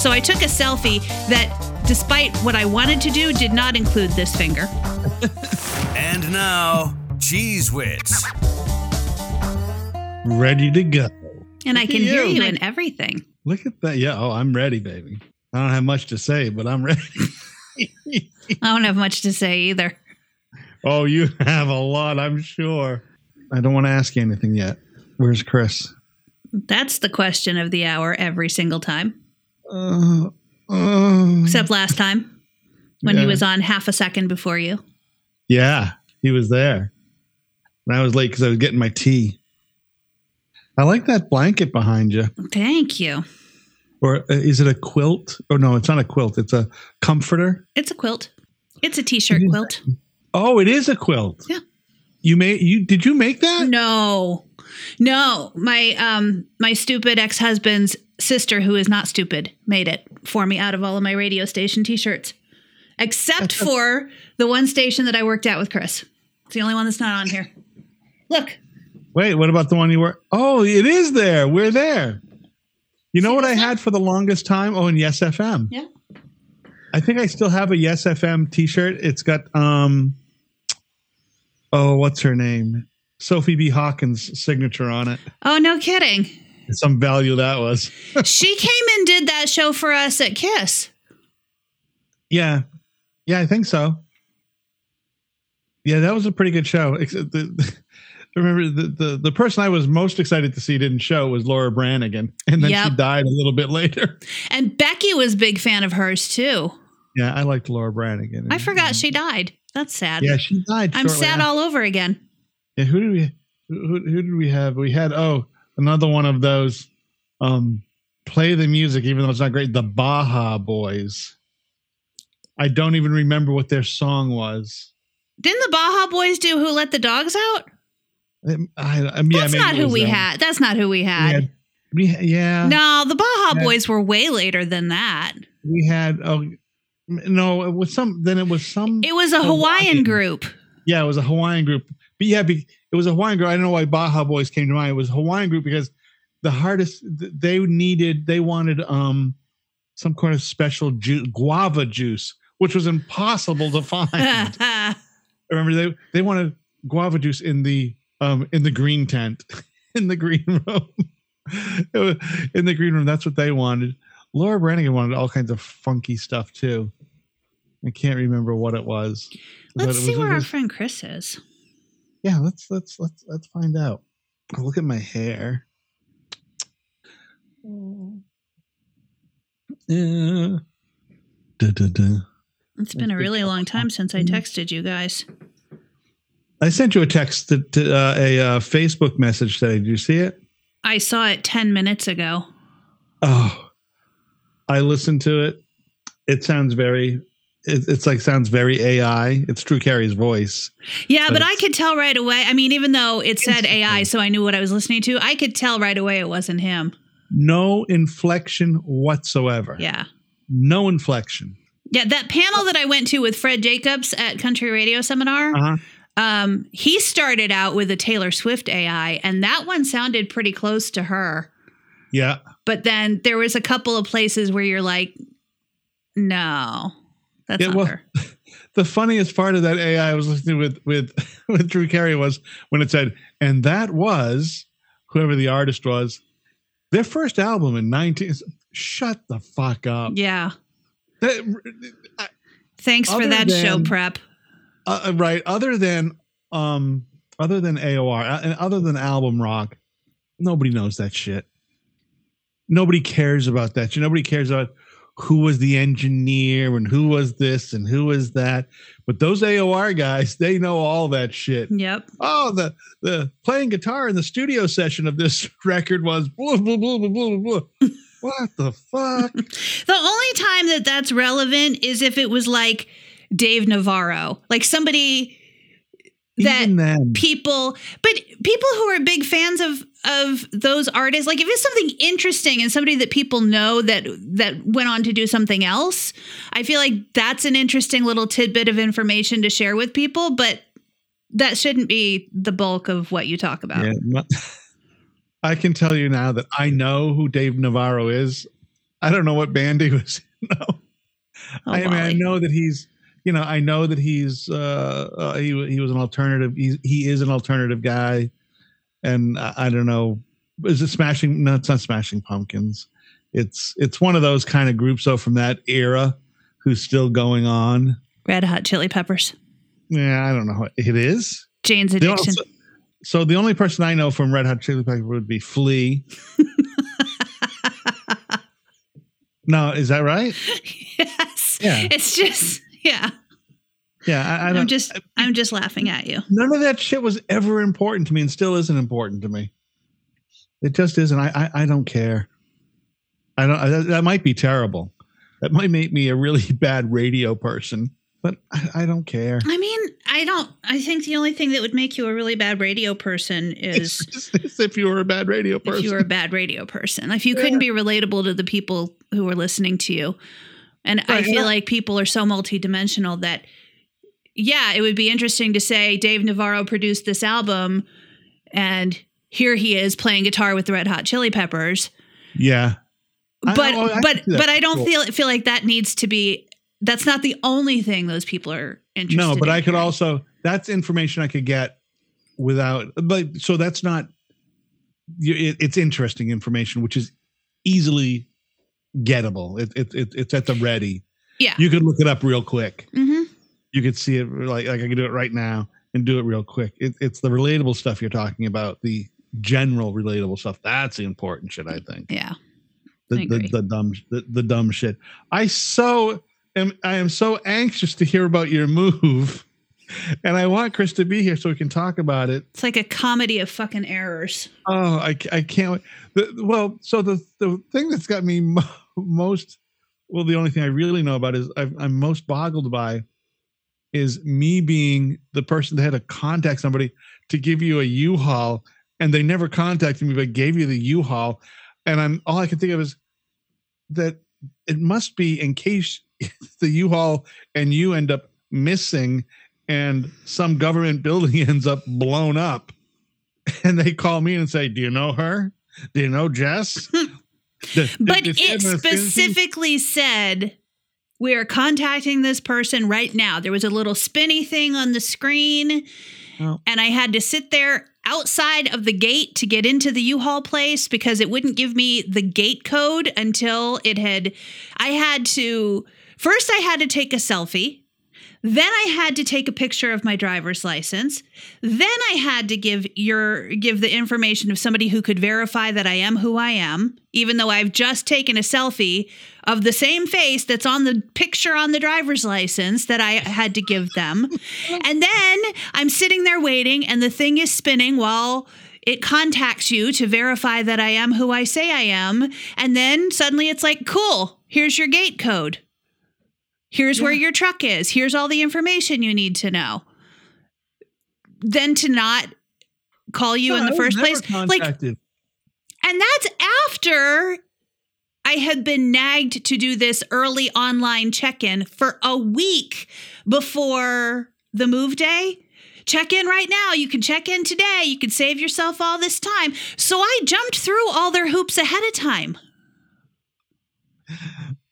So I took a selfie that, despite what I wanted to do, did not include this finger. And now, Cheese Wits. Ready to go. And I can at hear you. you in everything. Look at that. Yeah. Oh, I'm ready, baby. I don't have much to say, but I'm ready. I don't have much to say either. oh, you have a lot, I'm sure. I don't want to ask you anything yet. Where's Chris? That's the question of the hour every single time, Uh, uh, except last time when he was on half a second before you. yeah, he was there. And I was late because I was getting my tea. I like that blanket behind you. Thank you. Or uh, is it a quilt? Oh, no, it's not a quilt. It's a comforter. It's a quilt. It's a t-shirt It quilt. Oh, it is a quilt. Yeah. You made you did you make that? No. No, my um my stupid ex-husband's sister who is not stupid made it for me out of all of my radio station t-shirts. Except for the one station that I worked at with Chris. It's the only one that's not on here. Look. Wait, what about the one you were? Oh, it is there. We're there. You know See what I had for the longest time? Oh, in Yes FM. Yeah. I think I still have a Yes FM T-shirt. It's got um, oh, what's her name? Sophie B. Hawkins' signature on it. Oh, no kidding. Some value that was. she came and did that show for us at Kiss. Yeah, yeah, I think so. Yeah, that was a pretty good show. Except the, the, remember the, the the person I was most excited to see didn't show was Laura Branigan, and then she died a little bit later. And Becky was a big fan of hers too. Yeah, I liked Laura Branigan. I forgot she died. That's sad. Yeah, she died. I'm sad after. all over again. Yeah, who did we who, who did we have? We had oh another one of those um play the music even though it's not great. The Baja Boys. I don't even remember what their song was. Didn't the Baja Boys do Who Let the Dogs Out? I, I, yeah, That's maybe not who we them. had. That's not who we We had. had, we yeah. no, the Baja Yeah. Boys were way later than that. we had oh no it was some then it was some It was a Hawaiian Hawaiian. group. yeah it was a hawaiian group but yeah be, it was a hawaiian group. I don't know why baja boys came to mind. It was a hawaiian group because the hardest they needed they wanted um some kind of special ju- guava juice which was impossible to find. Remember they they wanted guava juice in the um in the green tent in the green room. Was- in the green room that's what they wanted. Laura branigan wanted all kinds of funky stuff too. I can't remember what it was Let's it see was- where it our friend Chris is. Yeah let's let's let's let's find out look at my hair Uh, da, da, da. It's been a really long time since I texted you guys. i sent you a text to, to uh, a uh, facebook message today did you see it I saw it 10 minutes ago. Oh, I listened to it. It sounds very. It, it's like sounds very AI. It's Drew Carey's voice. Yeah, But but I could tell right away. I mean, even though it said AI, so I knew what I was listening to, I could tell right away it wasn't him. No inflection whatsoever. Yeah. No inflection. Yeah, that panel that I went to with Fred Jacobs at Country Radio Seminar, Uh huh. um, he started out with a Taylor Swift AI, and that one sounded pretty close to her. Yeah. But then there was a couple of places where you're like, no, that's Yeah, well, her. The funniest part of that AI I was listening with with with Drew Carey was when it said, and that was whoever the artist was, their first album in 19. Shut the fuck up. Yeah. That- Thanks for that show prep. uh, right other than um other than aor uh, and other than album rock nobody knows that shit nobody cares about that shit nobody cares about who was the engineer and who was this and who was that. But those aor guys they know all that shit. Yep. oh the the playing guitar in the studio session of this record was blah blah blah blah blah blah. What the fuck? The only time that that's relevant is if it was like Dave Navarro, like somebody that people, but people who are big fans of of those artists, like if it's something interesting and somebody that people know that that went on to do something else, I feel like that's an interesting little tidbit of information to share with people, but that shouldn't be the bulk of what you talk about. Yeah, my- I can tell you now that I know who Dave Navarro is. I don't know what band he was. in, No, Oh, I mean I know that he's you know I know that he's uh, uh he he was an alternative. He he is an alternative guy, and I, I don't know. Is it Smashing? No, it's not Smashing Pumpkins. It's it's one of those kind of groups though from that era who's still going on. Red Hot Chili Peppers. Yeah, I don't know. what It is. Jane's Addiction. so, so the only person I know from Red Hot Chili Peppers would be Flea. no, is that right? yes. Yeah. It's just yeah. Yeah, I, I I'm just I'm just laughing at you. none of that shit was ever important to me, and still isn't important to me. It just isn't. I I, I don't care. I don't. That, that might be terrible. That might make me a really bad radio person, but I, I don't care. I mean, I don't I think the only thing that would make you a really bad radio person is It's, it's if you were a bad radio person. if you were a bad radio person. If you couldn't be relatable to the people who were listening to you. And I feel like people are so multidimensional that yeah, it would be interesting to say Dave Navarro produced this album and here he is playing guitar with the Red Hot Chili Peppers. yeah, I- But oh, I but can but I don't Cool. feel feel like that needs to be that's not the only thing those people are interested no, but in I could also. That's information I could get without. But so that's not. It, it's interesting information, which is easily gettable. It, it, it it's at the ready. Yeah. You could look it up real quick. Mhm. You could see it like like I could do it right now and do it real quick. It, it's the relatable stuff you're talking about. The general relatable stuff. That's the important shit. I think Yeah. the, the, the dumb the, the dumb shit. I so am I am so anxious to hear about your move, and I want Chris to be here so we can talk about it. It's like a comedy of fucking errors. Oh, I, I can't. wait. The, well, so the the thing that's got me mo- most well, the only thing I really know about is I've, I'm most boggled by is me being the person that had to contact somebody to give you a U-Haul, and they never contacted me, but gave you the U-Haul, and I'm all I can think of is that it must be in case the U-Haul and you end up missing, and some government building ends up blown up, and they call me and say, "Do you know her? Do you know Jess?" Does- But she it have an affinity?" specifically said we are contacting this person right now. There was a little spinny thing on the screen, Oh. and I had to sit there outside of the gate to get into the U-Haul place because it wouldn't give me the gate code until it had. I had to first. I had to take a selfie. Then I had to take a picture of my driver's license. Then I had to give your give the information of somebody who could verify that I am who I am, even though I've just taken a selfie of the same face that's on the picture on the driver's license that I had to give them. and then I'm sitting there waiting and the thing is spinning while it contacts you to verify that I am who I say I am. And then suddenly it's like, cool, here's your gate code. Here's where your truck is. Here's all the information you need to know. Then to not call you No, in the first place. Like, and that's after I had been nagged to do this early online check in for a week before the move day. Check in right now. You can check in today. You can save yourself all this time. So I jumped through all their hoops ahead of time.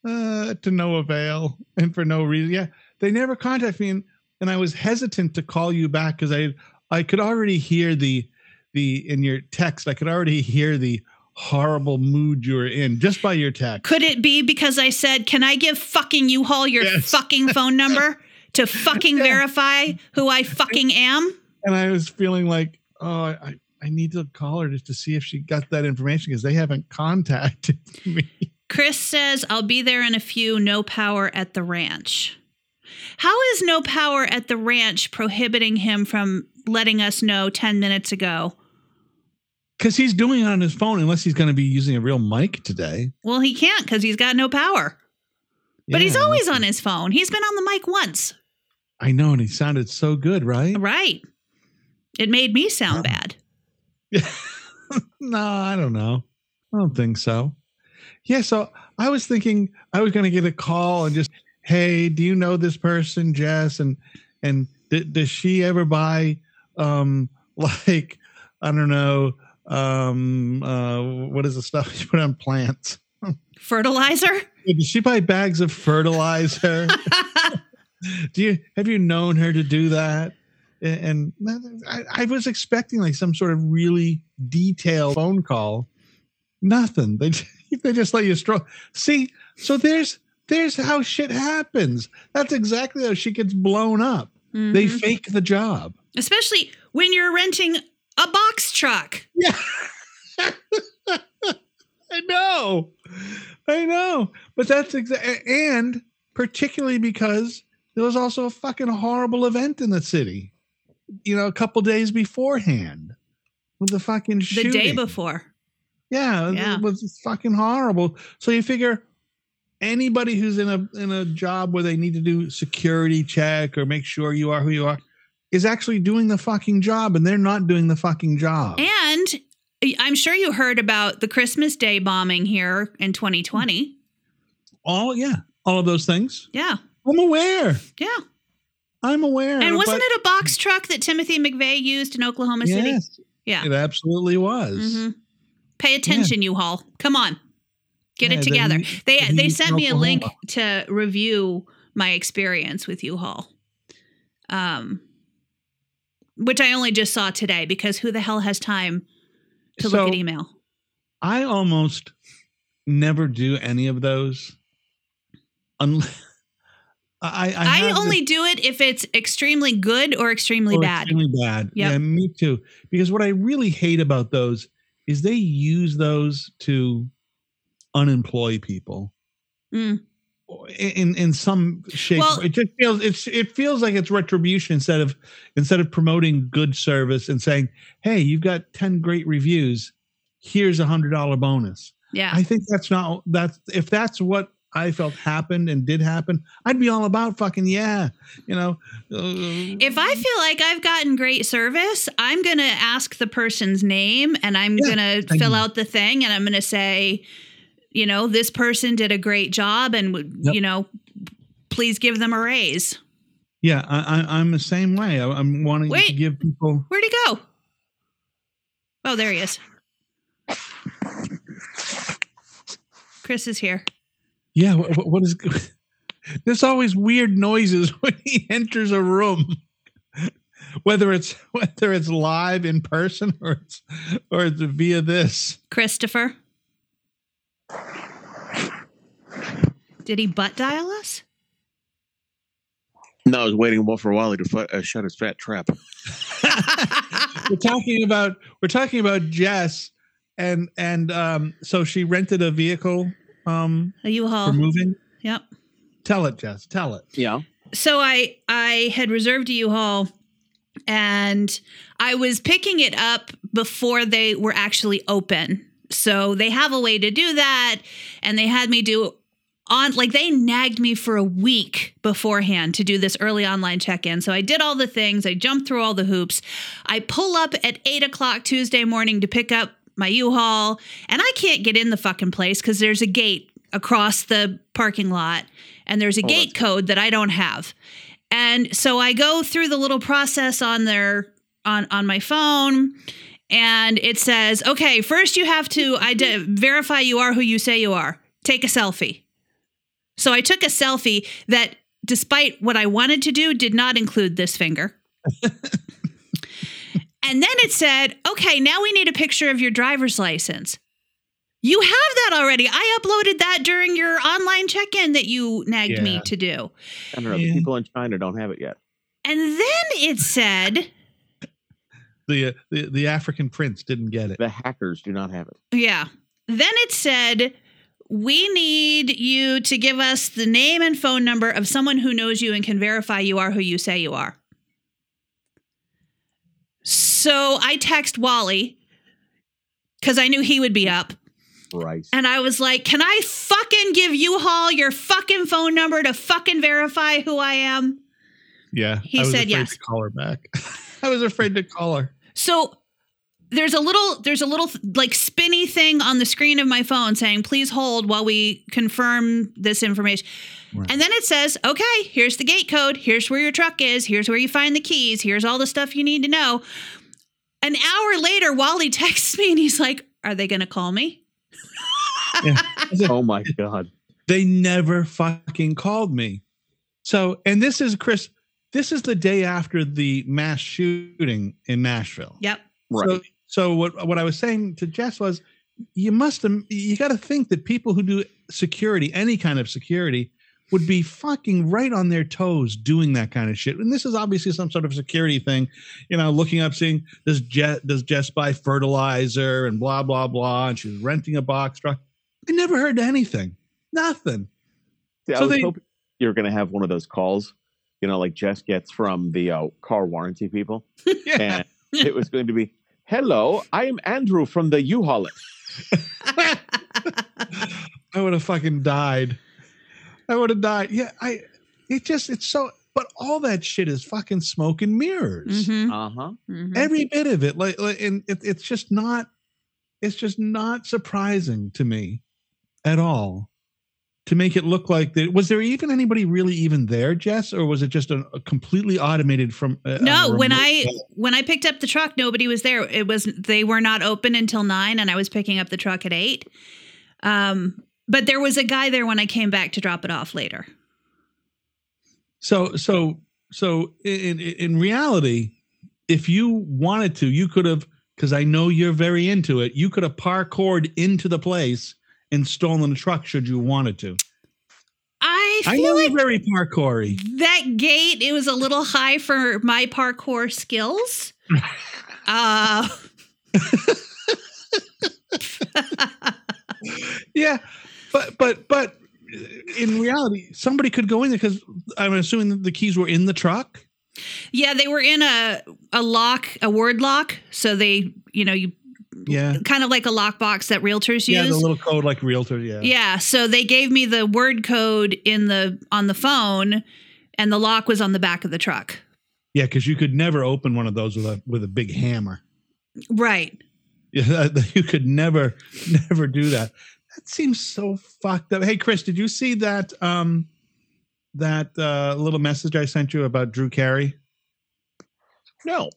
Uh, to no avail and for no reason. Yeah, they never contacted me, and, and I was hesitant to call you back because I I could already hear the the in your text. I could already hear the horrible mood you were in just by your text. Could it be because I said, Can I give fucking U Haul your Yes. fucking phone number to fucking Yeah. verify who I fucking am? And I was feeling like, oh, I I need to call her just to see if she got that information because they haven't contacted me. Chris says, I'll be there in a few. No power at the ranch. How is no power at the ranch prohibiting him from letting us know 10 minutes ago? Because he's doing it on his phone, unless he's going to be using a real mic today. Well, he can't because he's got no power. But he's always on his phone. He's been on the mic once. I know, and he sounded so good, right? Right. It made me sound um. bad. no, I don't know. I don't think so. Yeah, so I was thinking I was going to get a call and just, hey, do you know this person, Jess? And and d- does she ever buy, um, like I don't know, um, uh, what is the stuff you put on plants? Fertilizer? Did she buy bags of fertilizer? do you have you known her to do that? And, and I, I was expecting like some sort of really detailed phone call. Nothing. They they just let you stroll. See, so there's there's how shit happens. That's exactly how she gets blown up. They Mhm. fake the job. Especially when you're renting a box truck. Yeah. I know. I know. But that's exactly, and particularly because there was also a fucking horrible event in the city, you know, a couple days beforehand with the fucking shooting. The day before. Yeah, Yeah. it was fucking horrible. So you figure anybody who's in a in a job where they need to do security check or make sure you are who you are is actually doing the fucking job and they're not doing the fucking job. And I'm sure you heard about the Christmas Day bombing here in 2020. all yeah, all of those things. Yeah. I'm aware. Yeah. I'm aware. And wasn't it a box truck that Timothy McVeigh used in Oklahoma City? Yes, Yeah. it absolutely was. hmm Pay attention, U-Haul. Come on. Get Yeah, it together. heat- They the they sent me a link to review my experience with U-Haul. Um which I only just saw today because who the hell has time to So look at email? I almost never do any of those. Unless I, I, I, have this- only do it if it's extremely good or extremely Oh, bad. Extremely bad. Yep. Yeah, me too. Because what I really hate about those is they use those to unemploy people. Mm. In in some shape, Well- it just feels it's it feels like it's retribution instead of instead of promoting good service and saying, "Hey, you've got ten great reviews. Here's a hundred dollar bonus." Yeah. I think that's not that's if that's what I felt happened and did happen, I'd be all about fucking yeah, you know. If I feel like I've gotten great service, I'm going to ask the person's name and I'm Yeah, going to fill you. out the thing and I'm going to say, you know, this person did a great job and, Yep. you know, please give them a raise. Yeah, I, I, I'm the same way. I, I'm wanting to give people. Where'd he go? Oh, there he is. Chris is here. Yeah, what, what is? There's always weird noises when he enters a room, whether it's whether it's live in person or it's or it's via this. Christopher. Did he butt dial us? No, I was waiting more for Wally to fu- uh, shut his fat trap. we're talking about we're talking about Jess, and and um, so she rented a vehicle um A U-Haul. for moving. Yep. Tell it, Jess. Tell it. Yeah. so I I had reserved a U-Haul and I was picking it up before they were actually open. So they have a way to do that and they had me do on like they nagged me for a week beforehand to do this early online check-in. So I did all the things, I jumped through all the hoops. I pull up at eight o'clock Tuesday morning to pick up my U-Haul, and I can't get in the fucking place because there's a gate across the parking lot, and there's a Oh, gate code that I don't have. And so I go through the little process on their on on my phone and it says, "Okay, first you have to ide- verify you are who you say you are. Take a selfie." So I took a selfie that despite what I wanted to do did not include this finger. and then it said, "Okay, now we need a picture of your driver's license." You have that already. I uploaded that during your online check-in that you nagged me to do. I don't know. Yeah. The people in China don't have it yet. And then it said, The, uh, the the African prince didn't get it. The hackers do not have it. yeah. Then it said, we need you to give us the name and phone number of someone who knows you and can verify you are who you say you are. So I text Wally because I knew he would be up. Right. And I was like, can I fucking give U Haul your fucking phone number to fucking verify who I am? Yeah, He I was said afraid yes. To call her back. I was afraid to call her. So there's a little there's a little like spinny thing on the screen of my phone saying please hold while we confirm this information. Right. And then it says, "Okay, here's the gate code. Here's where your truck is. Here's where you find the keys. Here's all the stuff you need to know." An hour later, Wally texts me and he's like, "Are they going to call me?" Oh my god. They never fucking called me. So, and this is Chris. This is the day after the mass shooting in Nashville. Yep. Right. So, so what what I was saying to Jess was, you must you got to think that people who do security, any kind of security, would be fucking right on their toes doing that kind of shit. And this is obviously some sort of security thing, you know, looking up, seeing does Jess does Jess buy fertilizer and blah blah blah, and she's renting a box truck. I never heard anything, nothing. I So was they- hoping you're going to have one of those calls, you know, like Jess gets from the uh, car warranty people, Yeah. and it was going to be, "Hello, I am Andrew from the U-Haul." I would have fucking died. I would have died. Yeah, I. It just it's so. But all that shit is fucking smoke and mirrors. Mhm, Uh huh. mhm. Every bit of it, like, like and it, it's just not. It's just not surprising to me, at all. To make it look like that, was there even anybody really even there, Jess, or was it just a, a completely automated from? Uh, no, when remote- I when I picked up the truck, nobody was there. It was they were not open until nine, and I was picking up the truck at eight. Um, but there was a guy there when I came back to drop it off later. So so so in in- reality, if you wanted to, you could have because I know you're very into it. You could have parkoured into the place and stolen the truck should you wanted to. I I feel know like you're very parkoury. that gate it was a little high for my parkour skills. uh, Yeah, but but but in reality, somebody could go in there because I'm assuming that the keys were in the truck. yeah, they were in a a lock, a word lock, so they you know you Yeah, kind of like a lockbox that realtors use yeah, the little code like realtor. Yeah, Yeah, so they gave me the word code in the on the phone and the lock was on the back of the truck. yeah, because you could never open one of those with a with a big hammer. Right. Yeah, you could never, never do that. That seems so fucked up. Hey, Chris, did you see that um that uh little message I sent you about Drew Carey? No.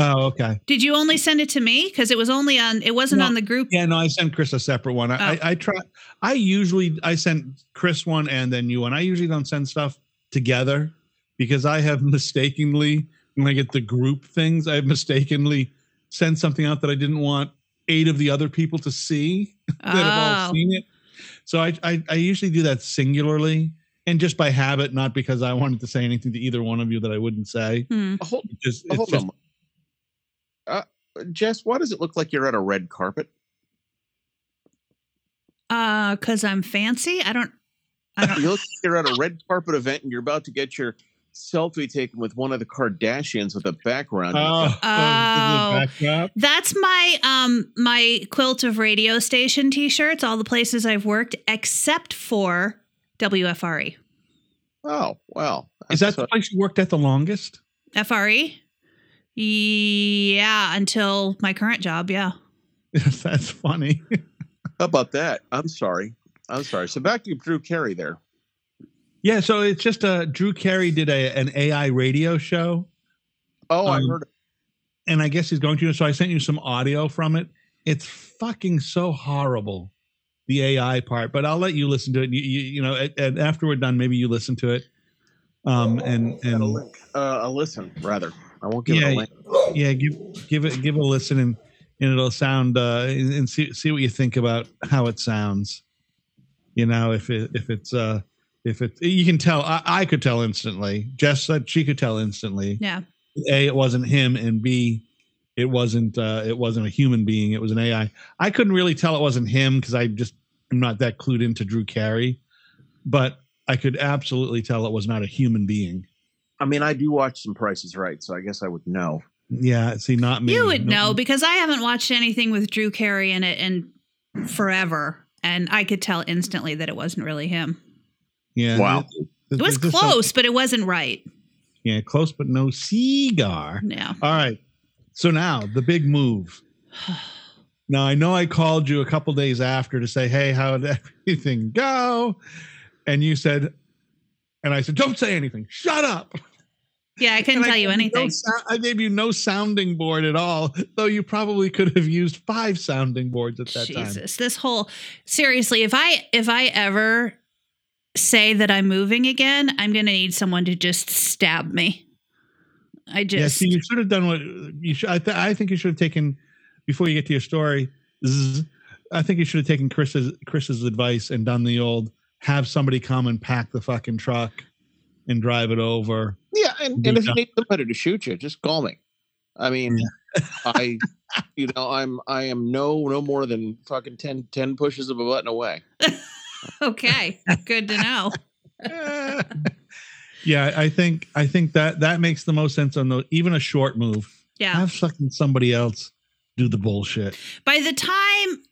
Oh, okay. Did you only send it to me cuz it was only on it wasn't No. on the group. Yeah, no, I sent Chris a separate one. I, Oh. I, I try. I usually I send Chris one and then you one. I usually don't send stuff together because I have mistakenly when I get the group things, I have mistakenly sent something out that I didn't want eight of the other people to see. that have all Oh. seen it. So I, I I usually do that singularly and just by habit, not because I wanted to say anything to either one of you that I wouldn't say. Hmm. Hold, It's just, it's hold just on. Uh, Jess, why does it look like you're at a red carpet? Uh cuz I'm fancy. I don't I don't You look like you're at a red carpet event and you're about to get your selfie taken with one of the Kardashians with a background. Oh, Oh. oh. That's my um my quilt of radio station t-shirts all the places I've worked except for WFRE. oh, well. Is that that's the place you worked at the longest? FRE? Yeah, until my current job, yeah. That's funny. how about that? I'm sorry. I'm sorry. So back to Drew Carey there. Yeah, so it's just uh Drew Carey did a an AI radio show, Oh, I Um, heard. and I guess he's going to. So I sent you some audio from it. It's fucking so horrible, the AI part. But I'll let you listen to it. You, you, you know, and- and after we're done, maybe you listen to it. Um, and Got a and link. Uh, a listen, rather. I won't give it Yeah, a link. yeah, give give it give it a listen, and and it'll sound uh and, and see see what you think about how it sounds. You know, if it if it's uh if it you can tell I, I could tell instantly. Jess said she could tell instantly. Yeah. A, it wasn't him, and B, it wasn't uh, it wasn't a human being. It was an AI. I couldn't really tell it wasn't him because I just am not that clued into Drew Carey, but I could absolutely tell it was not a human being. I mean, I do watch some Prices Right, so I guess I would know. Yeah, see, not me. You would No- know because I haven't watched anything with Drew Carey in it in forever. And I could tell instantly that it wasn't really him. Yeah, Wow. It was there's some- close, but it wasn't right. Yeah, close but no cigar. Yeah. All right. So now the big move. Now I know I called you a couple days after to say, "Hey, how did everything go?" And you said, and I said, "Don't say anything. Shut up." Yeah, I couldn't And tell you gave no anything. I gave you no sounding board at all, though you probably could have used five sounding boards at that time. Jesus, this whole seriously, if I if I ever say that I'm moving again, I'm gonna need someone to just stab me. I just. Yeah, just see, you should have done what you should. I, th- I think you should have taken before you get to your story. zzz, I think you should have taken Chris's Chris's advice and done the old have somebody come and pack the fucking truck and drive it over. Yeah, and, and if you need somebody to shoot you, just call me. I mean, I, you know, I'm I am no no more than fucking 10, 10 pushes of a button away. okay. Good to know. yeah, I think I think that that makes the most sense on the even a short move. Yeah. Have fucking somebody else do the bullshit. By the time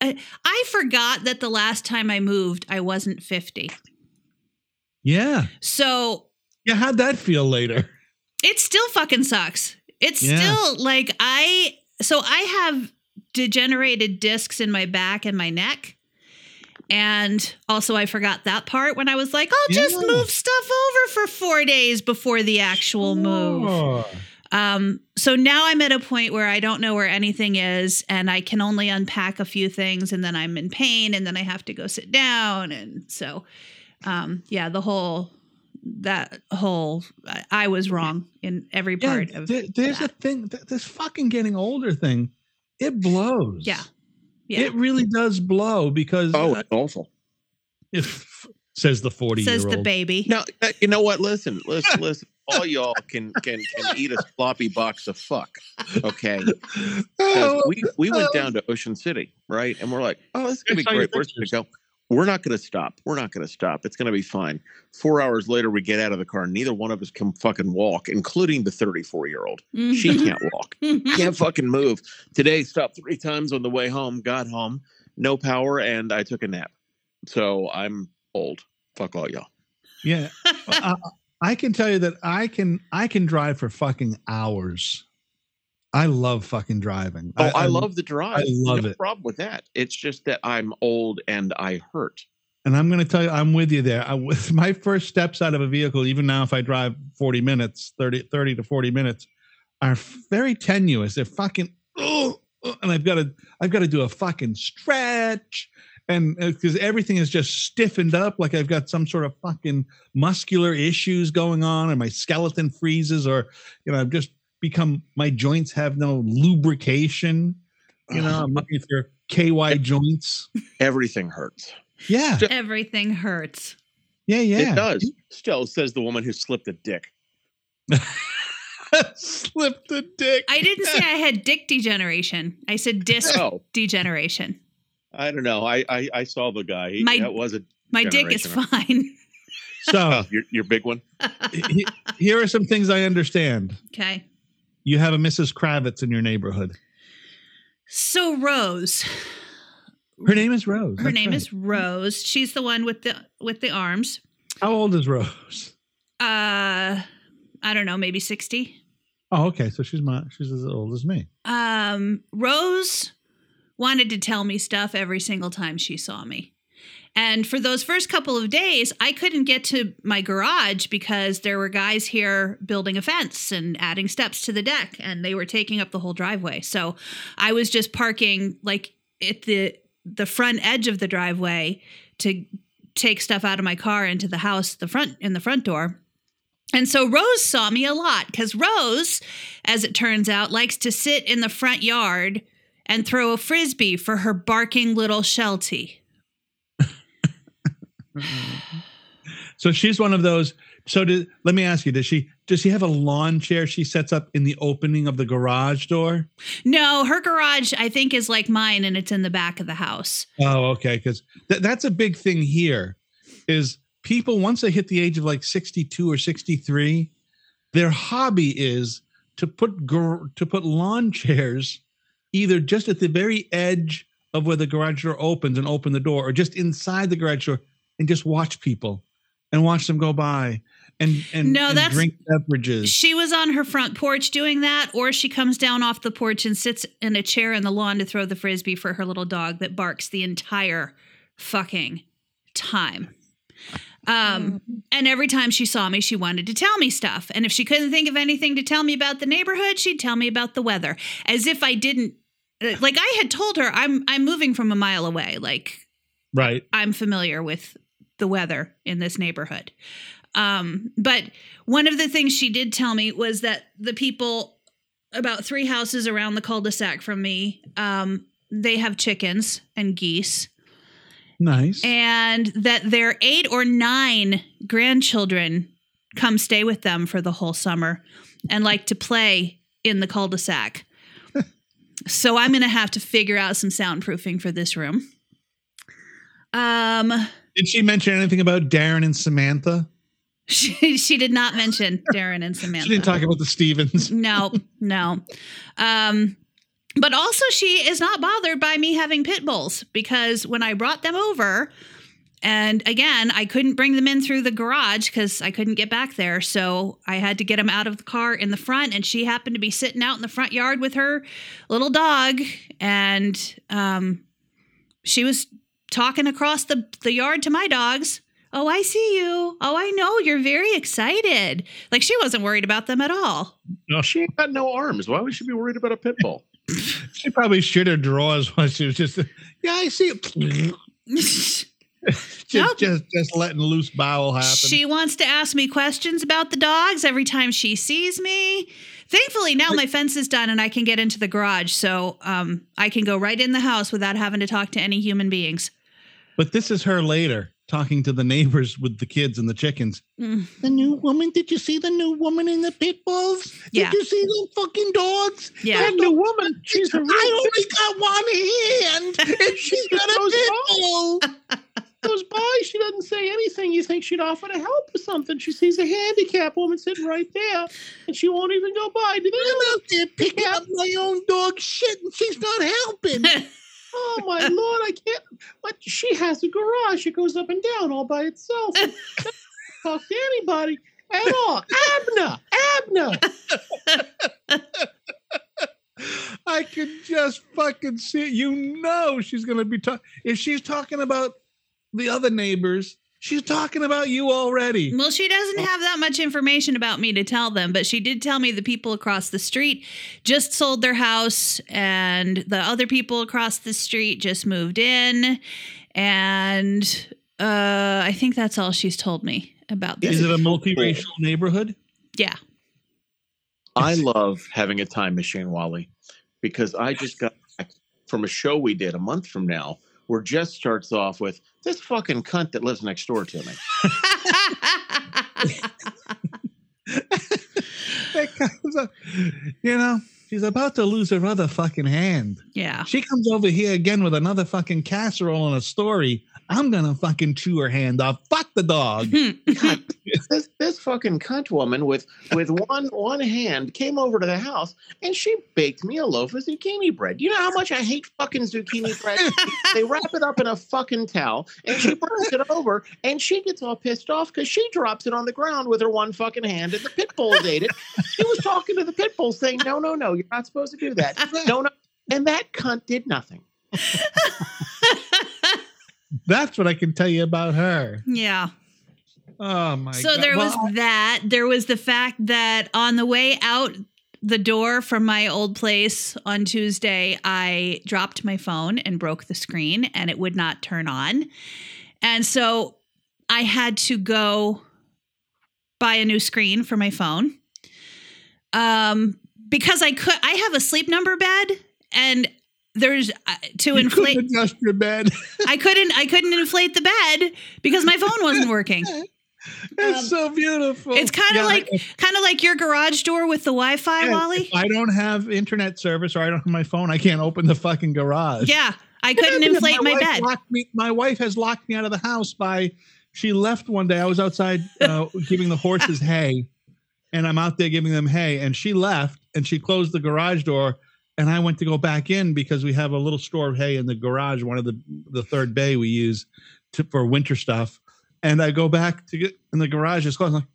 I, I forgot that the last time I moved, I wasn't 50. Yeah, So yeah. How'd that feel later? it still fucking sucks. It's Yeah. still like I so I have degenerated discs in my back and my neck. And also I forgot that part when I was like, I'll just Yeah. move stuff over for 4 days before the actual move. Um so now I'm at a point where I don't know where anything is and I can only unpack a few things and then I'm in pain and then I have to go sit down and so um yeah, the whole that whole I, was wrong in every Yeah, part of there- there's a thing. th- This fucking getting older thing, it blows. Yeah. Yeah. It really does blow because Oh, uh, it's awful. if, says the 40 says year the baby. Now, uh, you know what? Listen, listen, listen. All y'all can can can eat a sloppy box of fuck. Okay. 'Cause Oh, we we went down to Ocean City, right? And we're like, oh, this is gonna be great. Where's it gonna go? We're not gonna stop. We're not gonna stop. It's gonna be fine. Four hours later, we get out of the car. Neither one of us can fucking walk, including the 34 year old. She mm-hmm. can't walk. Can't fucking move. Today, stopped three times on the way home. Got home, no power, and I took a nap. So I'm old. Fuck all y'all. yeah. I, I can tell you that I can I can drive for fucking hours. I love fucking driving. Oh, I, love the drive. I love no it. problem with that. It's just that I'm old and I hurt. And I'm going to tell you, I'm with you there. I, with my first steps out of a vehicle, even now, if I drive 40 minutes, 30, 30 to 40 minutes, are very tenuous. They're fucking, oh, and I've got to, I've got to do a fucking stretch. And uh, because everything is just stiffened up, like I've got some sort of fucking muscular issues going on, and my skeleton freezes, or, you know, I've just become, my joints have no lubrication. You know, I'm looking for KY joints. Everything hurts. Yeah. Everything hurts. Yeah. Yeah. It does. Still says the woman who slipped a dick. Slipped the dick. I didn't say I had dick degeneration. I said disc Oh, degeneration. I don't know. I I, I saw the guy. He, My- that was a My dick is fine. So oh, your your big one. here are some things I understand. okay. You have a Mrs. Kravitz in your neighborhood. So Rose. Her name is Rose. Her That's name right. is Rose. She's the one with the with the arms. How old is Rose? Uh I don't know, maybe 60. Oh, okay. So she's my she's as old as me. Um Rose wanted to tell me stuff every single time she saw me. And for those first couple of days, I couldn't get to my garage because there were guys here building a fence and adding steps to the deck, and they were taking up the whole driveway. So I was just parking like at the the front edge of the driveway to take stuff out of my car into the house, the front in the front door. And so Rose saw me a lot because Rose, as it turns out, likes to sit in the front yard and throw a frisbee for her barking little Sheltie. Mm-hmm. So she's one of those. So did, let me ask you: Does she does she have a lawn chair she sets up in the opening of the garage door? No, her garage, I think, is like mine and it's in the back of the house. Oh, okay. Because th- that's a big thing here. Is people once they hit the age of like sixty-two or sixty-three, their hobby is to put gar- to put lawn chairs either just at the very edge of where the garage door opens and open the door, or just inside the garage door and just watch people and watch them go by and and, No, and that's- drink beverages. She was on her front porch doing that, or she comes down off the porch and sits in a chair in the lawn to throw the frisbee for her little dog that barks the entire fucking time. Um, and every time she saw me, she wanted to tell me stuff. And if she couldn't think of anything to tell me about the neighborhood, she'd tell me about the weather, as if I didn't. uh, Like I had told her, I'm I'm moving from a mile away. Like Right. I'm familiar with the weather in this neighborhood. Um, but one of the things she did tell me was that the people about three houses around the cul-de-sac from me, um, they have chickens and geese, Nice. and that their eight or nine grandchildren come stay with them for the whole summer and like to play in the cul-de-sac. so I'm gonna have to figure out some soundproofing for this room. Um, Did she mention anything about Darrin and Samantha? she she did not mention Darrin and Samantha. She didn't talk about the Stephens. No, no. Um, but also, she is not bothered by me having pit bulls because when I brought them over, and again, I couldn't bring them in through the garage because I couldn't get back there. So I had to get them out of the car in the front. And she happened to be sitting out in the front yard with her little dog. And um, she was talking across the, the yard to my dogs. Oh, I see you. Oh, I know. You're very excited. Like she wasn't worried about them at all. No, she ain't got no arms. Why would she be worried about a pit bull? She probably shit her drawers when she was just, yeah, I see it. just, Nope. just, just letting loose bowel happen. She wants to ask me questions about the dogs every time she sees me. Thankfully, now my fence is done and I can get into the garage, so um, I can go right in the house without having to talk to any human beings. But this is her later talking to the neighbors with the kids and the chickens. Mm. The new woman, did you see the new woman in the pit bulls? Yeah. Did you see the fucking dogs? Yeah. That new woman, she's a I only got one hand and she's got a pit bull. Goes by, she doesn't say anything. You think she'd offer to help or something? She sees a handicapped woman sitting right there, and she won't even go by. Do I'm out there picking up my own dog shit and she's not helping. Oh my lord, I can't. But she has a garage. It goes up and down all by itself. Talk to anybody at all. Abner, Abner. I can just fucking see it. You know she's gonna be talking. If she's talking about the other neighbors, she's talking about you already. Well, she doesn't have that much information about me to tell them, but she did tell me the people across the street just sold their house and the other people across the street just moved in. And uh, I think that's all she's told me about this. Is it a multiracial neighborhood? Yeah. I love having a time machine, Wally, because I just got back from a show we did a month from now where Jess starts off with this fucking cunt that lives next door to me. That comes up- you know, she's about to lose her other fucking hand. yeah. She comes over here again with another fucking casserole and a story. I'm gonna fucking chew her hand off. Fuck the dog. this, this fucking cunt woman with with one one hand came over to the house and she baked me a loaf of zucchini bread. You know how much I hate fucking zucchini bread? they wrap it up in a fucking towel and she burns it over and she gets all pissed off because she drops it on the ground with her one fucking hand and the pit bulls ate it. She was talking to the pit bull saying, No, no, no, you're not supposed to do that. No, no. And that cunt did nothing. That's what I can tell you about her. yeah. Oh my so god. there was Well, that. There was the fact that on the way out the door from my old place on Tuesday, I dropped my phone and broke the screen and it would not turn on. And so I had to go buy a new screen for my phone. Um because I could I have a sleep number bed and there's uh, to you inflate couldn't adjust your bed. I couldn't I couldn't inflate the bed because my phone wasn't working. it's Um, so beautiful. It's kind of Yeah, like kind of like your garage door with the Wi-Fi, yeah, Wally. If I don't have internet service or I don't have my phone, I can't open the fucking garage. Yeah, I couldn't Yeah, inflate my wife bed. me- my wife has locked me out of the house by she left one day. I was outside uh, giving the horses hay, and I'm out there giving them hay, and she left and she closed the garage door. And I went to go back in because we have a little store of hay in the garage, one of the the third bay we use to, for winter stuff. And I go back to get in the garage. It's closed. I'm like,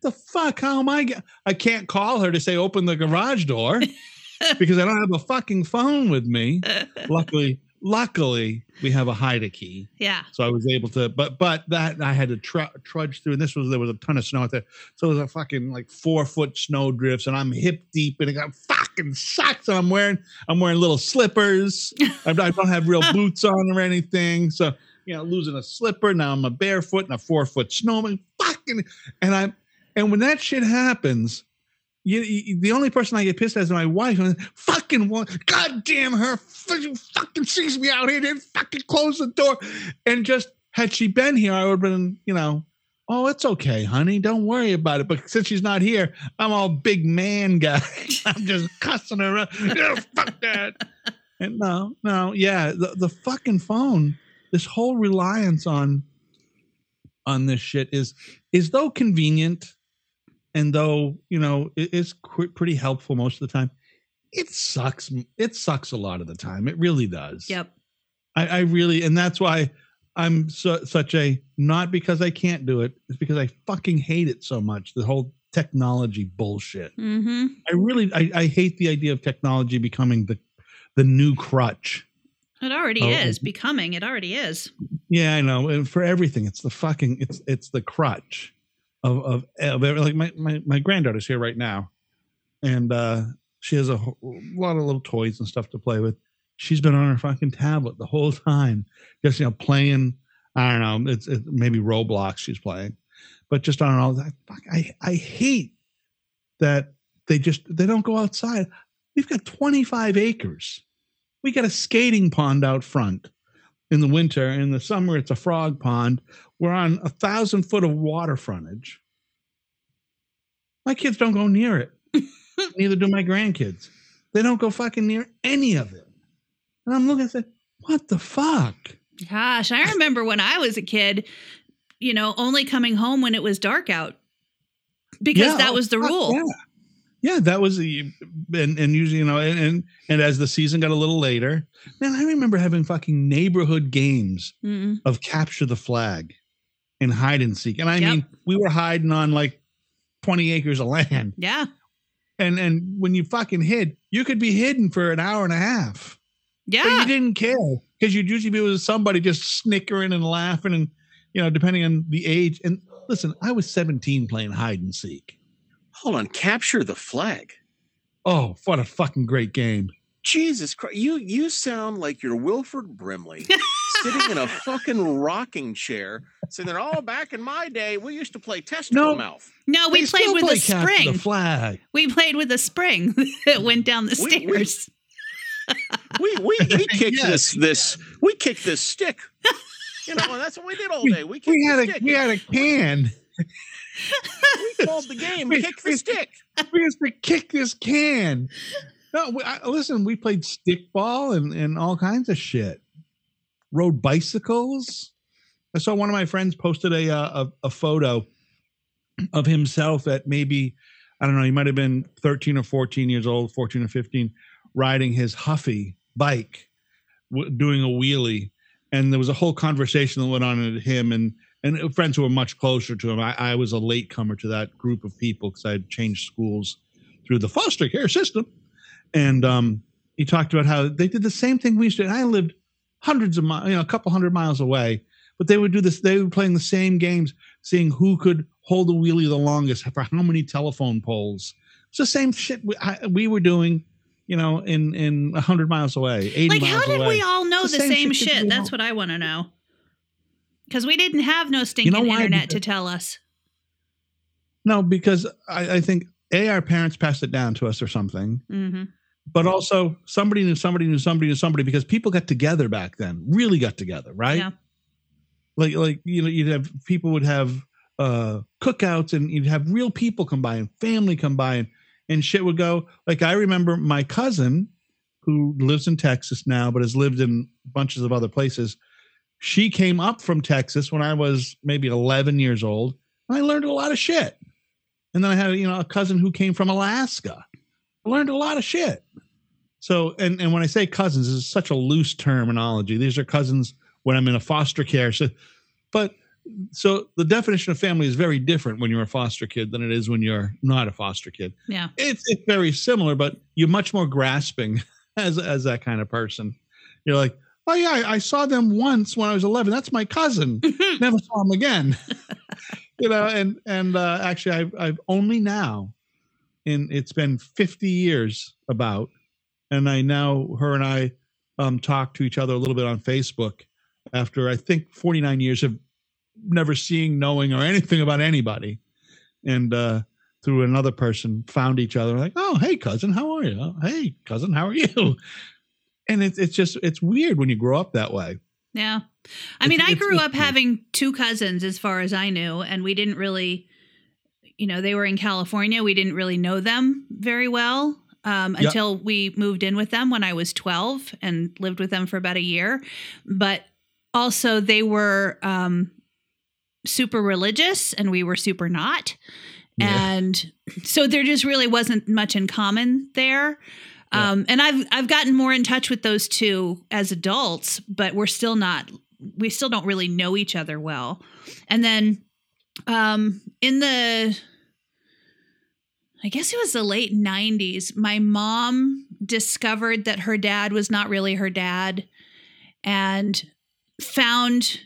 the fuck? How am I? Get-? I can't call her to say open the garage door because I don't have a fucking phone with me. luckily, luckily we have a hide key. Yeah. So I was able to, but but that I had to tr- trudge through, and this was there was a ton of snow out there, so it was a fucking like four foot snow drifts, and I'm hip deep, and I got fucking socks. And I'm wearing I'm wearing little slippers. I, I don't have real boots on or anything, so you know, losing a slipper. Now I'm a barefoot and a four foot snowman. Fucking, and I'm and when that shit happens. You, you, the only person I get pissed at is my wife. And fucking God damn her, fucking fucking sees me out here, didn't fucking close the door. And just had she been here, I would have been, you know, oh, it's okay, honey, don't worry about it. But since she's not here, I'm all big man guy. I'm just cussing her out. Yeah, fuck that. And no, no, yeah, the, the fucking phone, this whole reliance on on this shit is is though convenient and though you know it is qu- pretty helpful most of the time it sucks it sucks a lot of the time it really does Yep. i, I really and that's why i'm su- such a not because i can't do it it's because i fucking hate it so much the whole technology bullshit Mm-hmm. i really i, I hate the idea of technology becoming the the new crutch It already Oh, is becoming. It already is. Yeah, I know. And for everything, it's the fucking it's it's the crutch of of, of like my, my my granddaughter's here right now, and uh she has a wh- lot of little toys and stuff to play with. She's been on her fucking tablet the whole time, just you know playing. I don't know. It's, it's maybe Roblox she's playing, but just on all that. Fuck, I I hate that they just they don't go outside. We've got 25 acres. We got a skating pond out front in the winter. In the summer, it's a frog pond. We're on a thousand foot of water frontage. My kids don't go near it. Neither do my grandkids. They don't go fucking near any of it. And I'm looking and say, what the fuck? Gosh, I remember when I was a kid, you know, only coming home when it was dark out because Yeah, that oh, was the rule. Yeah. Yeah, that was the and, and usually you know and, and and as the season got a little later, man, I remember having fucking neighborhood games Mm-mm. of capture the flag and hide and seek. And I Yep. mean, we were hiding on like 20 acres of land. Yeah. And and when you fucking hid, you could be hidden for an hour and a half. But Yeah. you didn't care because you'd usually be with somebody just snickering and laughing and you know, depending on the age. And listen, I was 17 playing hide and seek. Hold on, capture the flag. Oh, what a fucking great game. Jesus Christ, you you sound like you're Wilford Brimley sitting in a fucking rocking chair, saying that all oh, back in my day, we used to play testicle No. mouth. No, we They played with play a spring. The flag. we played with a spring that went mm. down the We- we- stairs. We we we kicked Yes. this this we kicked this stick. You know, and that's what we did all day. We kicked We had a stick. we had a can. We called the game. we- Kick the stick. we used to kick this can. No, we, I, listen, we played stickball and, and all kinds of shit. Rode bicycles. I saw one of my friends posted a, uh, a a photo of himself at maybe I don't know. He might have been thirteen or fourteen years old, fourteen or fifteen, riding his Huffy bike, w- doing a wheelie, and there was a whole conversation that went on with him and and friends who were much closer to him. I, I was a latecomer to that group of people because I had changed schools through the foster care system. And um, he talked about how they did the same thing we used to. And I lived hundreds of miles, you know, a couple hundred miles away, but they would do this. They were playing the same games, seeing who could hold the wheelie the longest for how many telephone poles. It's the same shit we, I, we were doing, you know, in in a hundred miles away, eighty Like, miles how did away. we all know the the same same shit shit? That's what I want to know. Because we didn't have no stinking why? internet to tell us. no, because I, I think a our parents passed it down to us or something. hmm but also somebody knew somebody knew somebody knew somebody because people got together back then really got together right Yeah. like like you know you'd have people would have uh cookouts and you'd have real people come by and family come by and and shit would go like i remember my cousin who lives in texas now but has lived in bunches of other places she came up from texas when i was maybe 11 years old and i learned a lot of shit and then i had you know a cousin who came from alaska I learned a lot of shit so, and, and when I say cousins, this is such a loose terminology. These are cousins when I'm in a foster care. So, but so the definition of family is very different when you're a foster kid than it is when you're not a foster kid. Yeah. It's it's very similar, but you're much more grasping as as that kind of person. You're like, Oh yeah, I, I saw them once when I was 11. That's my cousin. Never saw him again. you know, and and uh, actually, I've I've only now, in it's been 50 years about, and I now her and I um talk to each other a little bit on Facebook after I think 49 years of never seeing, knowing, or anything about anybody, and uh through another person found each other like, oh hey cousin, how are you? Hey cousin, how are you? And it's it's just it's weird when you grow up that way. Yeah. I It's- mean, I grew up having two cousins as far as I knew, and we didn't really, you know, they were in California. We didn't really know them very well um, Yep. until we moved in with them when I was 12 and lived with them for about a year. But also, they were um, super religious, and we were super not. Yeah. And so there just really wasn't much in common there. Um, and I've I've gotten more in touch with those two as adults, but we're still not we still don't really know each other well. And then um, in the I guess it was the late 90s, my mom discovered that her dad was not really her dad and found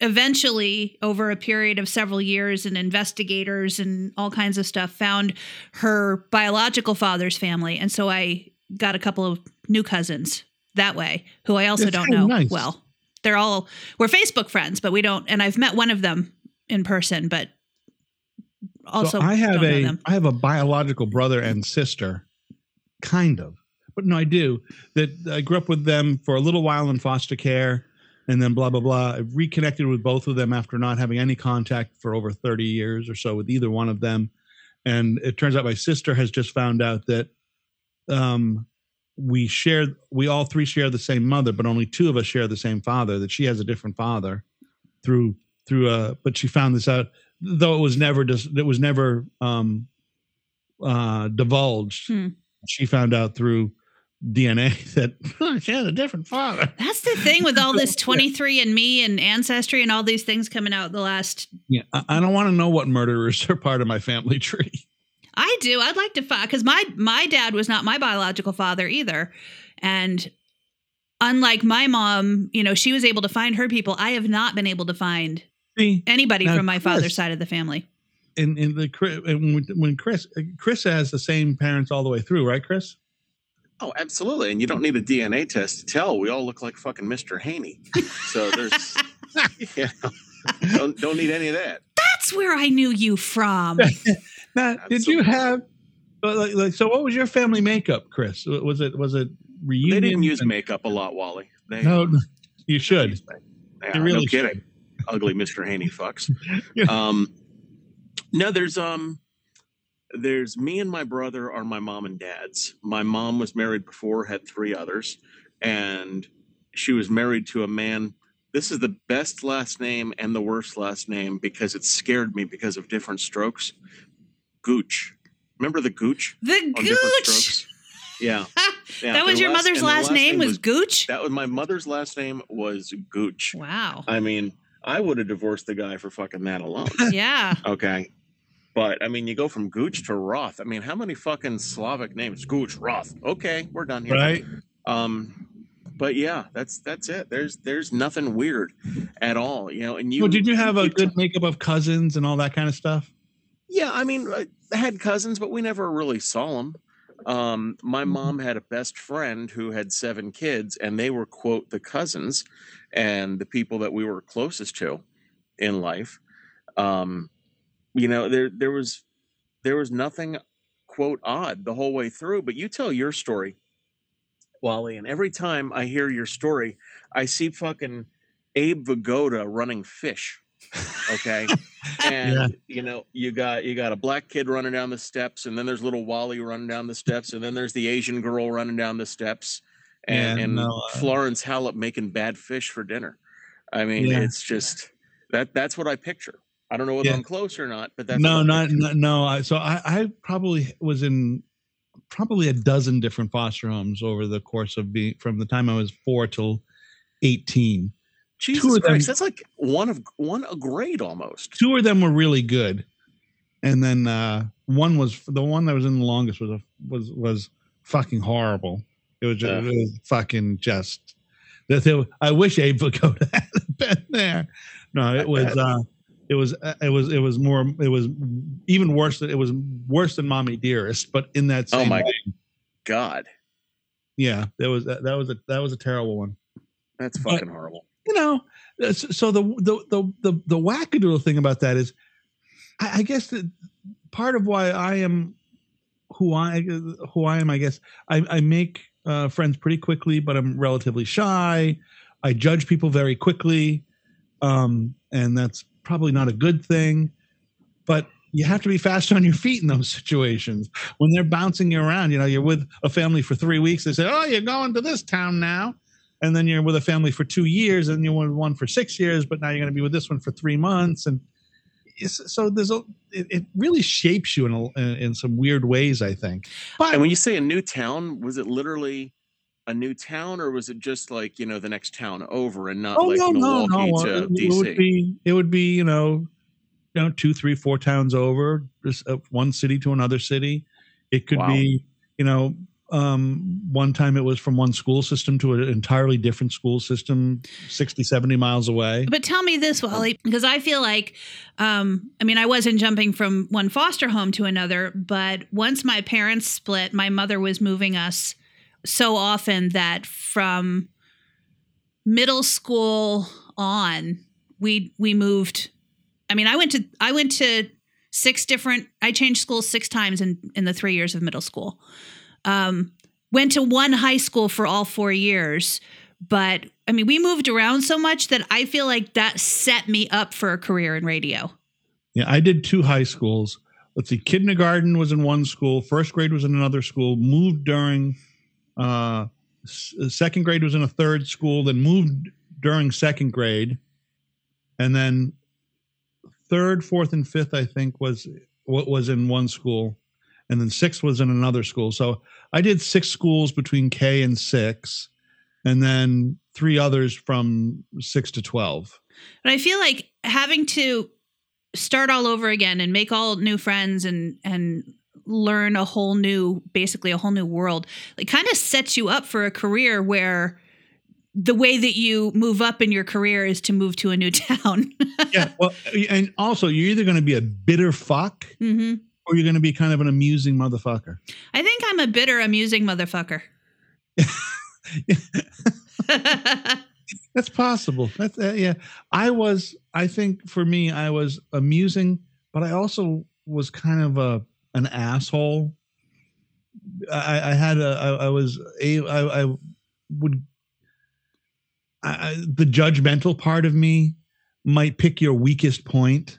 eventually over a period of several years and investigators and all kinds of stuff found her biological father's family and so i got a couple of new cousins that way who i also That's don't know nice. well they're all we're facebook friends but we don't and i've met one of them in person but also so I have them. I have a biological brother and sister, kind of, but no, I do. That I grew up with them for a little while in foster care, and then blah blah blah. I reconnected with both of them after not having any contact for over thirty years or so with either one of them, and it turns out my sister has just found out that um, we share we all three share the same mother, but only two of us share the same father. That she has a different father through through uh but she found this out though it was never just it was never um uh divulged Hmm. she found out through dna that she had a different father That's the thing with all this 23andMe and ancestry and all these things coming out the last yeah i, I don't want to know what murderers are part of my family tree I do. I'd like to find because my my dad was not my biological father either, and unlike my mom, you know, she was able to find her people. I have not been able to find See, anybody from my father's side of the family. in in the Chris- and when, when chris chris has the same parents all the way through right chris Oh, absolutely. And you don't need a DNA test to tell. We all look like fucking Mr. Haney. So there's, you know, don't, don't need any of that. That's where I knew you from. now did you have like, like so what was your family makeup chris was it was it reunion They didn't use and- makeup a lot, Wally. They, no you should makeup. Yeah, really no kidding. Ugly Mr. Haney fucks. Yeah. Um, no, there's um, there's me and my brother are my mom and dad's. My mom was married before, had three others, and she was married to a man. This is the best last name and the worst last name because it scared me because of different strokes. Gooch. Remember the Gooch The Gooch. Yeah. yeah that was their your mother's and their last, name was was Gooch. that was my mother's last name was Gooch. Wow. I mean, I would have divorced the guy for fucking that alone. Yeah. Okay. But I mean, you go from Gooch to Roth. I mean, how many fucking Slavic names? Gooch, Roth. Okay, we're done here. right Um, but yeah, that's that's it. There's there's nothing weird at all, you know. And you well, did you have a good makeup of cousins and all that kind of stuff Yeah, I mean, I had cousins, but we never really saw them. Um, my Mhm. mom had a best friend who had seven kids, and they were quote the cousins and the people that we were closest to in life. Um, you know, there there was there was nothing quote odd the whole way through. But you tell your story, Wally, and every time I hear your story, I see fucking Abe Vigoda running fish. Okay. and Yeah. you know you got you got a black kid running down the steps and then there's little wally running down the steps and then there's the asian girl running down the steps and, Yeah, and no, uh, Florence Halop making bad fish for dinner i mean Yeah. it's just that that's what i picture i don't know whether i'm close or not but that's no, not, not no. I, so I, I probably was in probably a dozen different foster homes over the course of being from the time I was four till eighteen. Jesus of them- that's like one of one a grade almost Two of them were really good, and then uh, one was the one that was in the longest was a, was was fucking horrible. It was just, Ugh. it was fucking just that they, I wish Abe would go to that been there. No, it was uh, it was uh, it was it was more it was even worse than it was worse than Mommy Dearest, but in that Oh same my way. God, yeah, that was that was a that was a terrible one. that's But- fucking horrible. You know uh, so the the the the, the wackadoodle thing about that is I, I guess that part of why i am who i who i am i guess i, I make uh, friends pretty quickly but i'm relatively shy. I judge people very quickly um, and that's probably not a good thing but you have to be fast on your feet in those situations. When they're bouncing you around you know you're with a family for three weeks they say oh you're going to this town now and then you're with a family for two years and you're with one for six years but now you're going to be with this one for three months and so there's a it, it really shapes you in, a, in some weird ways i think but And when you say a new town, was it literally a new town, or was it just like you know the next town over, and not oh like no no Milwaukee no to it, DC? it would be it would be you know you know two three four towns over just uh, one city to another city it could Wow. be you know um one time it was from one school system to an entirely different school system 60 70 miles away But tell me this, Wally, because I feel like, um, I mean, I wasn't jumping from one foster home to another, but once my parents split, my mother was moving us so often that from middle school on, we we moved. I mean, I went to I went to six different. I changed schools six times in in the three years of middle school. Um, went to one high school for all four years but I mean, we moved around so much that I feel like that set me up for a career in radio. Yeah, I did two high schools. Let's see, kindergarten was in one school, first grade was in another school, moved during uh s- second grade was in a third school, then moved during second grade. And then third, fourth, and fifth, I think, was what was in one school. And then sixth was in another school. So I did six schools between K and six, and then three others from six to twelve. But I feel like having to start all over again and make all new friends and and learn a whole new basically a whole new world it kind of sets you up for a career where the way that you move up in your career is to move to a new town. yeah. Well, and also you're either going to be a bitter fuck hmm or you're going to be kind of an amusing motherfucker. I think I'm a bitter, amusing motherfucker. That's possible. That's uh, yeah. I was. I think for me, I was amusing, but I also was kind of a an asshole. I, I had a. I, I was a. I, I would. I, I, the judgmental part of me might pick your weakest point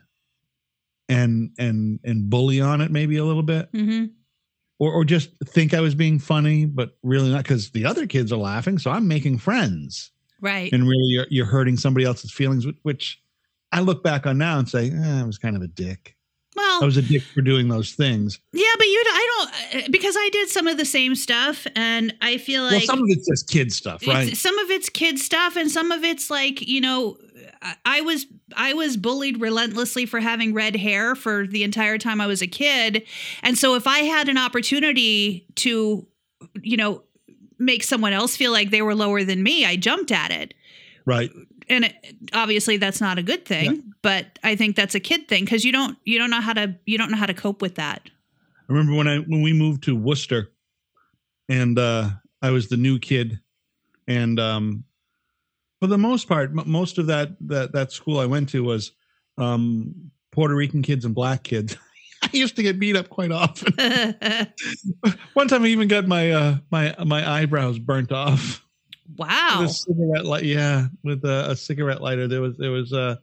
and and and bully on it maybe a little bit hmm or, or just think I was being funny, but really not because the other kids are laughing. So I'm making friends, Right. and really you're, you're hurting somebody else's feelings, which, which I look back on now and say, eh, I was kind of a dick. well, I was a dick for doing those things. Yeah, but you, I don't, because I did some of the same stuff, and I feel like well, some of it's just kid stuff, right? some of it's kid stuff, and some of it's like you know, I, was I was bullied relentlessly for having red hair for the entire time I was a kid, and so if I had an opportunity to, you know, make someone else feel like they were lower than me, I jumped at it. Right. And it, obviously that's not a good thing, Yeah. but I think that's a kid thing because you don't you don't know how to you don't know how to cope with that. I remember when I when we moved to Worcester, and uh, I was the new kid, and um, for the most part, m- most of that that that school I went to was um, Puerto Rican kids and black kids. I used to get beat up quite often. One time, I even got my uh, my my eyebrows burnt off wow. with a cigarette light. Yeah, with a, a cigarette lighter. There was there was uh,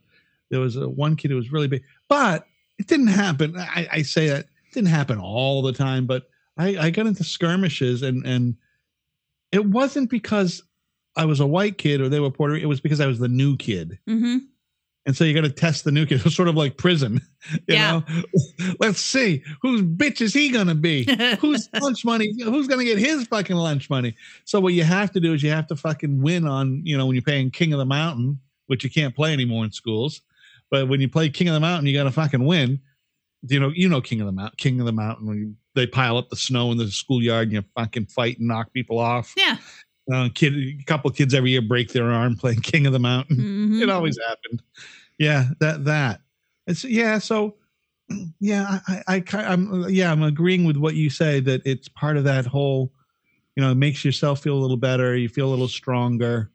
there was uh, one kid who was really big, but it didn't happen. I, I say that it didn't happen all the time, but I, I got into skirmishes, and and it wasn't because I was a white kid or they were Puerto Rican. It was because I was the new kid, hmm and so you got to test the new kid. It was sort of like prison, you Yeah. know. Let's see whose bitch is he gonna be whose lunch money who's going to get his fucking lunch money so what you have to do is you have to fucking win on you know when you're paying king of the mountain which you can't play anymore in schools but when you play king of the mountain you got to fucking win you know you know king of the mountain king of the mountain when you, they pile up the snow in the schoolyard and you fucking fight and knock people off Yeah. Uh, kid, a couple kids every year break their arm playing King of the Mountain. Mhm. It always happened. Yeah, that that. It's yeah. So yeah, I, I I I'm yeah, I'm agreeing with what you say that it's part of that whole. You know, it makes yourself feel a little better. You feel a little stronger.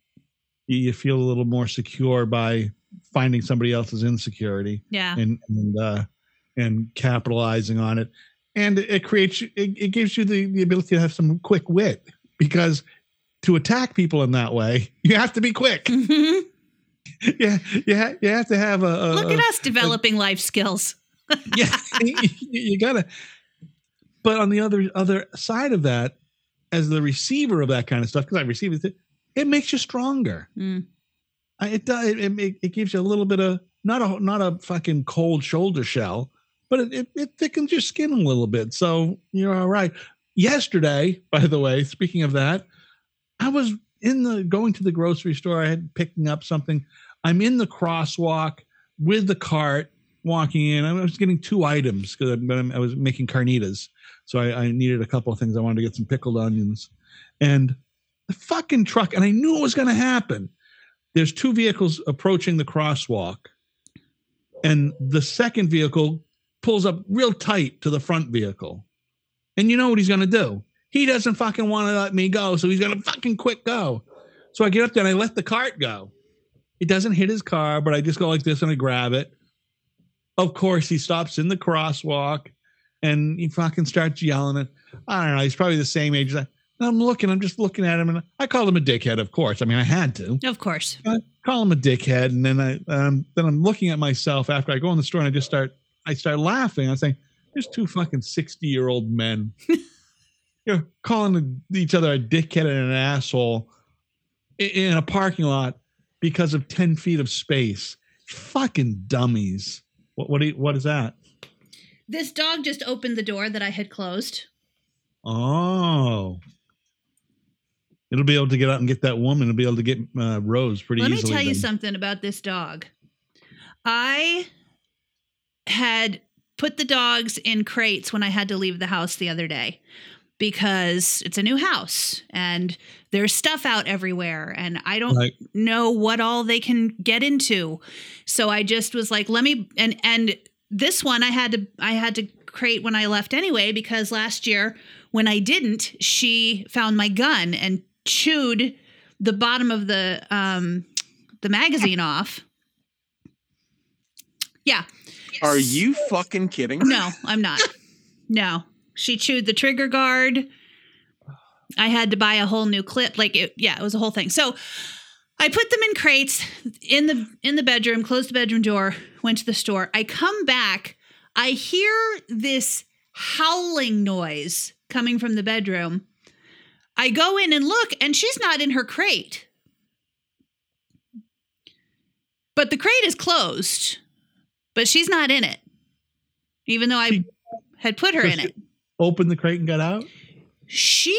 You, you feel a little more secure by finding somebody else's insecurity Yeah. and and uh, and capitalizing on it. And it creates it, it gives you the, the ability to have some quick wit because to attack people in that way, you have to be quick. Mhm. yeah, you, you have to have a, a Look at a- us developing life skills. yeah, you, you gotta. But on the other other side of that, as the receiver of that kind of stuff, because I receive it, it makes you stronger. Mm. I- It does. It, it, it gives you a little bit of not a not a fucking cold shoulder shell, but it, it, it thickens your skin a little bit, so you're all right. Yesterday, by the way, speaking of that, I was in the going to the grocery store. I had picking up something. I'm in the crosswalk with the cart, walking in. I was getting two items because I was making carnitas, so I, I needed a couple of things. I wanted to get some pickled onions, and the fucking truck. And I knew it was going to happen there's two vehicles approaching the crosswalk and the second vehicle pulls up real tight to the front vehicle and you know what he's going to do he doesn't fucking want to let me go so he's going to fucking quick go. So i get up there and i let the cart go. It doesn't hit his car but i just go like this and i grab it. Of course he stops in the crosswalk and he fucking starts yelling at i don't know he's probably the same age as I, and i'm looking i'm just looking at him and i called him a dickhead of course. I mean i had to. Of course. I call him a dickhead, and then I um, then I'm looking at myself after I go in the store and I just start I start laughing. I'm saying, "There's two fucking sixty year old men, you know, calling each other a dickhead and an asshole in a parking lot because of ten feet of space. Fucking dummies. What what do you, what is that? This dog just opened the door that I had closed. Oh." It'll be able to get out and get that woman. It'll be able to get uh, Rose pretty easily. Let me tell you something about this dog. I had put the dogs in crates when I had to leave the house the other day because it's a new house and there's stuff out everywhere and I don't Right. know what all they can get into. So I just was like, let me and and this one I had to I had to crate when I left anyway because last year when I didn't, she found my gun and chewed the bottom of the um the magazine off. Yeah. Are you fucking kidding? No, I'm not. No. She chewed the trigger guard. I had to buy a whole new clip. Like it, yeah, it was a whole thing. So I put them in crates in the in the bedroom, closed the bedroom door, went to the store. I come back, I hear this howling noise coming from the bedroom. I go in and look, and she's not in her crate. But the crate is closed, but she's not in it, even though I had put her in it. Opened the crate and got out. She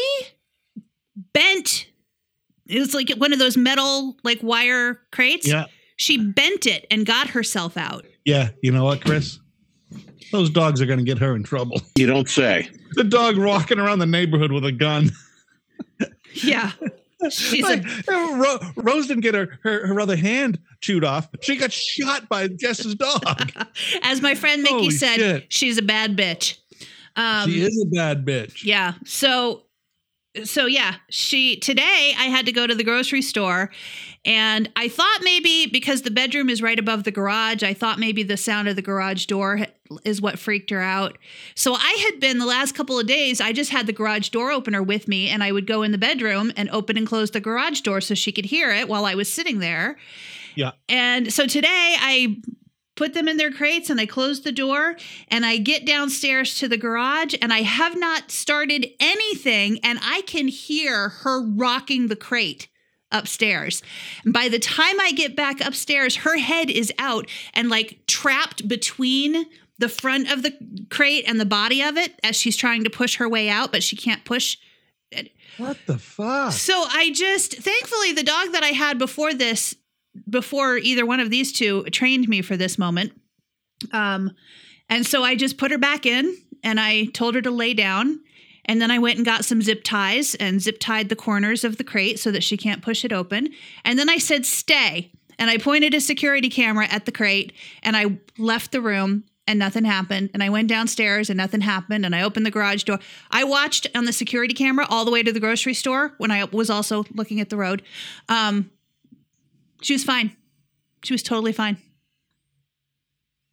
bent. It was like one of those metal, like wire crates. Yeah, She bent it and got herself out. Yeah, you know what, Chris? Those dogs are going to get her in trouble. You don't say. The dog walking around the neighborhood with a gun. Yeah. She's Like, a, Ro- Rose didn't get her, her her other hand chewed off. She got shot by Jess's dog. as my friend Mickey Holy said, shit. she's a bad bitch. Um, she is a bad bitch. Yeah. So so yeah, she today I had to go to the grocery store and I thought maybe because the bedroom is right above the garage, I thought maybe the sound of the garage door is what freaked her out. So I had been the last couple of days, I just had the garage door opener with me and I would go in the bedroom and open and close the garage door so she could hear it while I was sitting there. Yeah. And so today I put them in their crates and I close the door and I get downstairs to the garage and I have not started anything and I can hear her rocking the crate upstairs. And by the time I get back upstairs, her head is out and like trapped between the front of the crate and the body of it as she's trying to push her way out, but she can't push What the fuck? so I just, thankfully, the dog that I had before this, before either one of these two, trained me for this moment. Um, and so I just put her back in, and I told her to lay down, And then I went and got some zip ties and zip tied the corners of the crate so that she can't push it open. And then I said, stay. And I pointed a security camera at the crate and I left the room and nothing happened. And I went downstairs and nothing happened. And I opened the garage door. I watched on the security camera all the way to the grocery store when I was also looking at the road. Um, she was fine. She was totally fine.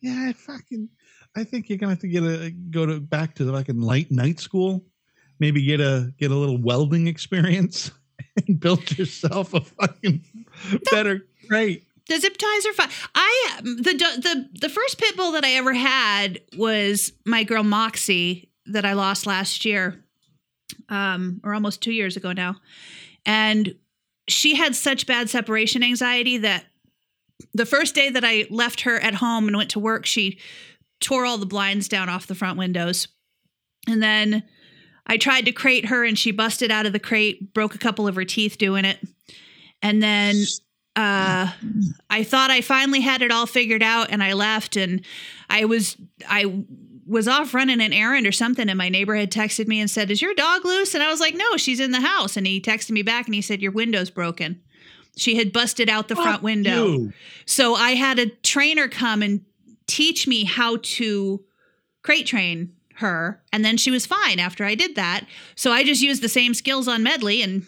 Yeah, I fucking. I think you're gonna have to get a go to back to like a light night school, maybe get a get a little welding experience and build yourself a fucking better crate. The zip ties are fine. I the the the first pit bull that I ever had was my girl Moxie that I lost last year, um, or almost two years ago now, and she had such bad separation anxiety that the first day that I left her at home and went to work, she tore all the blinds down off the front windows, and then I tried to crate her and she busted out of the crate, broke a couple of her teeth doing it, and then uh, I thought I finally had it all figured out and I left and I was I was off running an errand or something and my neighbor had texted me and said, "Is your dog loose?" And I was like, "No, she's in the house." And he texted me back and he said, "Your window's broken." She had busted out the Fuck front window. you. So I had a trainer come and teach me how to crate train her and then she was fine after I did that. So I just used the same skills on Medley and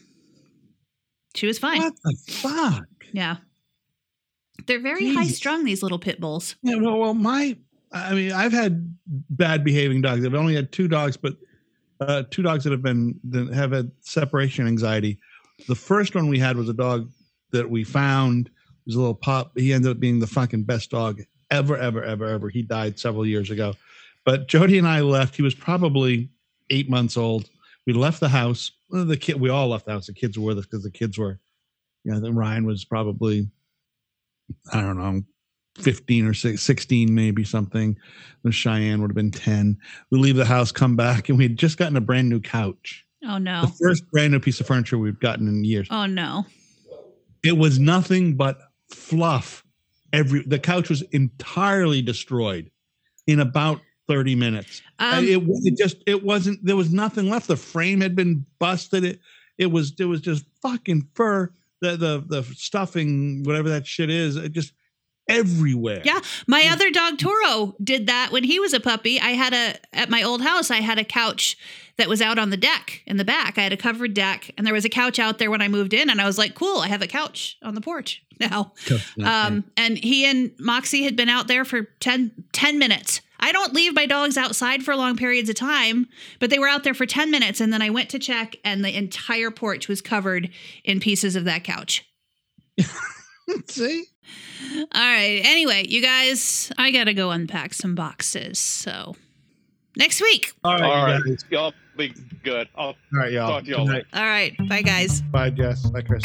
she was fine. What the fuck? Yeah. They're very Jeez. high strung, these little pit bulls. Yeah, well, well, my, I mean, I've had bad behaving dogs. I've only had two dogs, but uh, two dogs that have been that have had separation anxiety. The first one we had was a dog that we found. It was a little pup. He ended up being the fucking best dog ever, ever, ever, ever. He died several years ago. But Jody and I left. He was probably eight months old. We left the house. The kid, we all left the house. The kids were with us because the kids were, you know, Ryan was probably, I don't know, 15 or six- 16, maybe something. The Cheyenne would have been 10. We leave the house, come back, and we had just gotten a brand new couch. Oh no. The first brand new piece of furniture we've gotten in years. Oh no. It was nothing but fluff. Every the couch was entirely destroyed in about 30 minutes. Um, it, it just it wasn't there was nothing left. The frame had been busted. It it was it was just fucking fur. The the the stuffing, whatever that shit is, it just everywhere. Yeah, my other dog Toro did that when he was a puppy. I had a at my old house. I had a couch that was out on the deck in the back. I had a covered deck, and there was a couch out there when I moved in. And I was like, "Cool, I have a couch on the porch now." Um, and he and Moxie had been out there for 10, 10 minutes. I don't leave my dogs outside for long periods of time, but they were out there for 10 minutes. And then I went to check, and the entire porch was covered in pieces of that couch. See? All right. Anyway, you guys, I got to go unpack some boxes. So next week. All right, All right, guys. y'all be good. I'll All right, y'all. Talk to y'all Good night. All right. Bye, guys. Bye, Jess. Bye, Chris.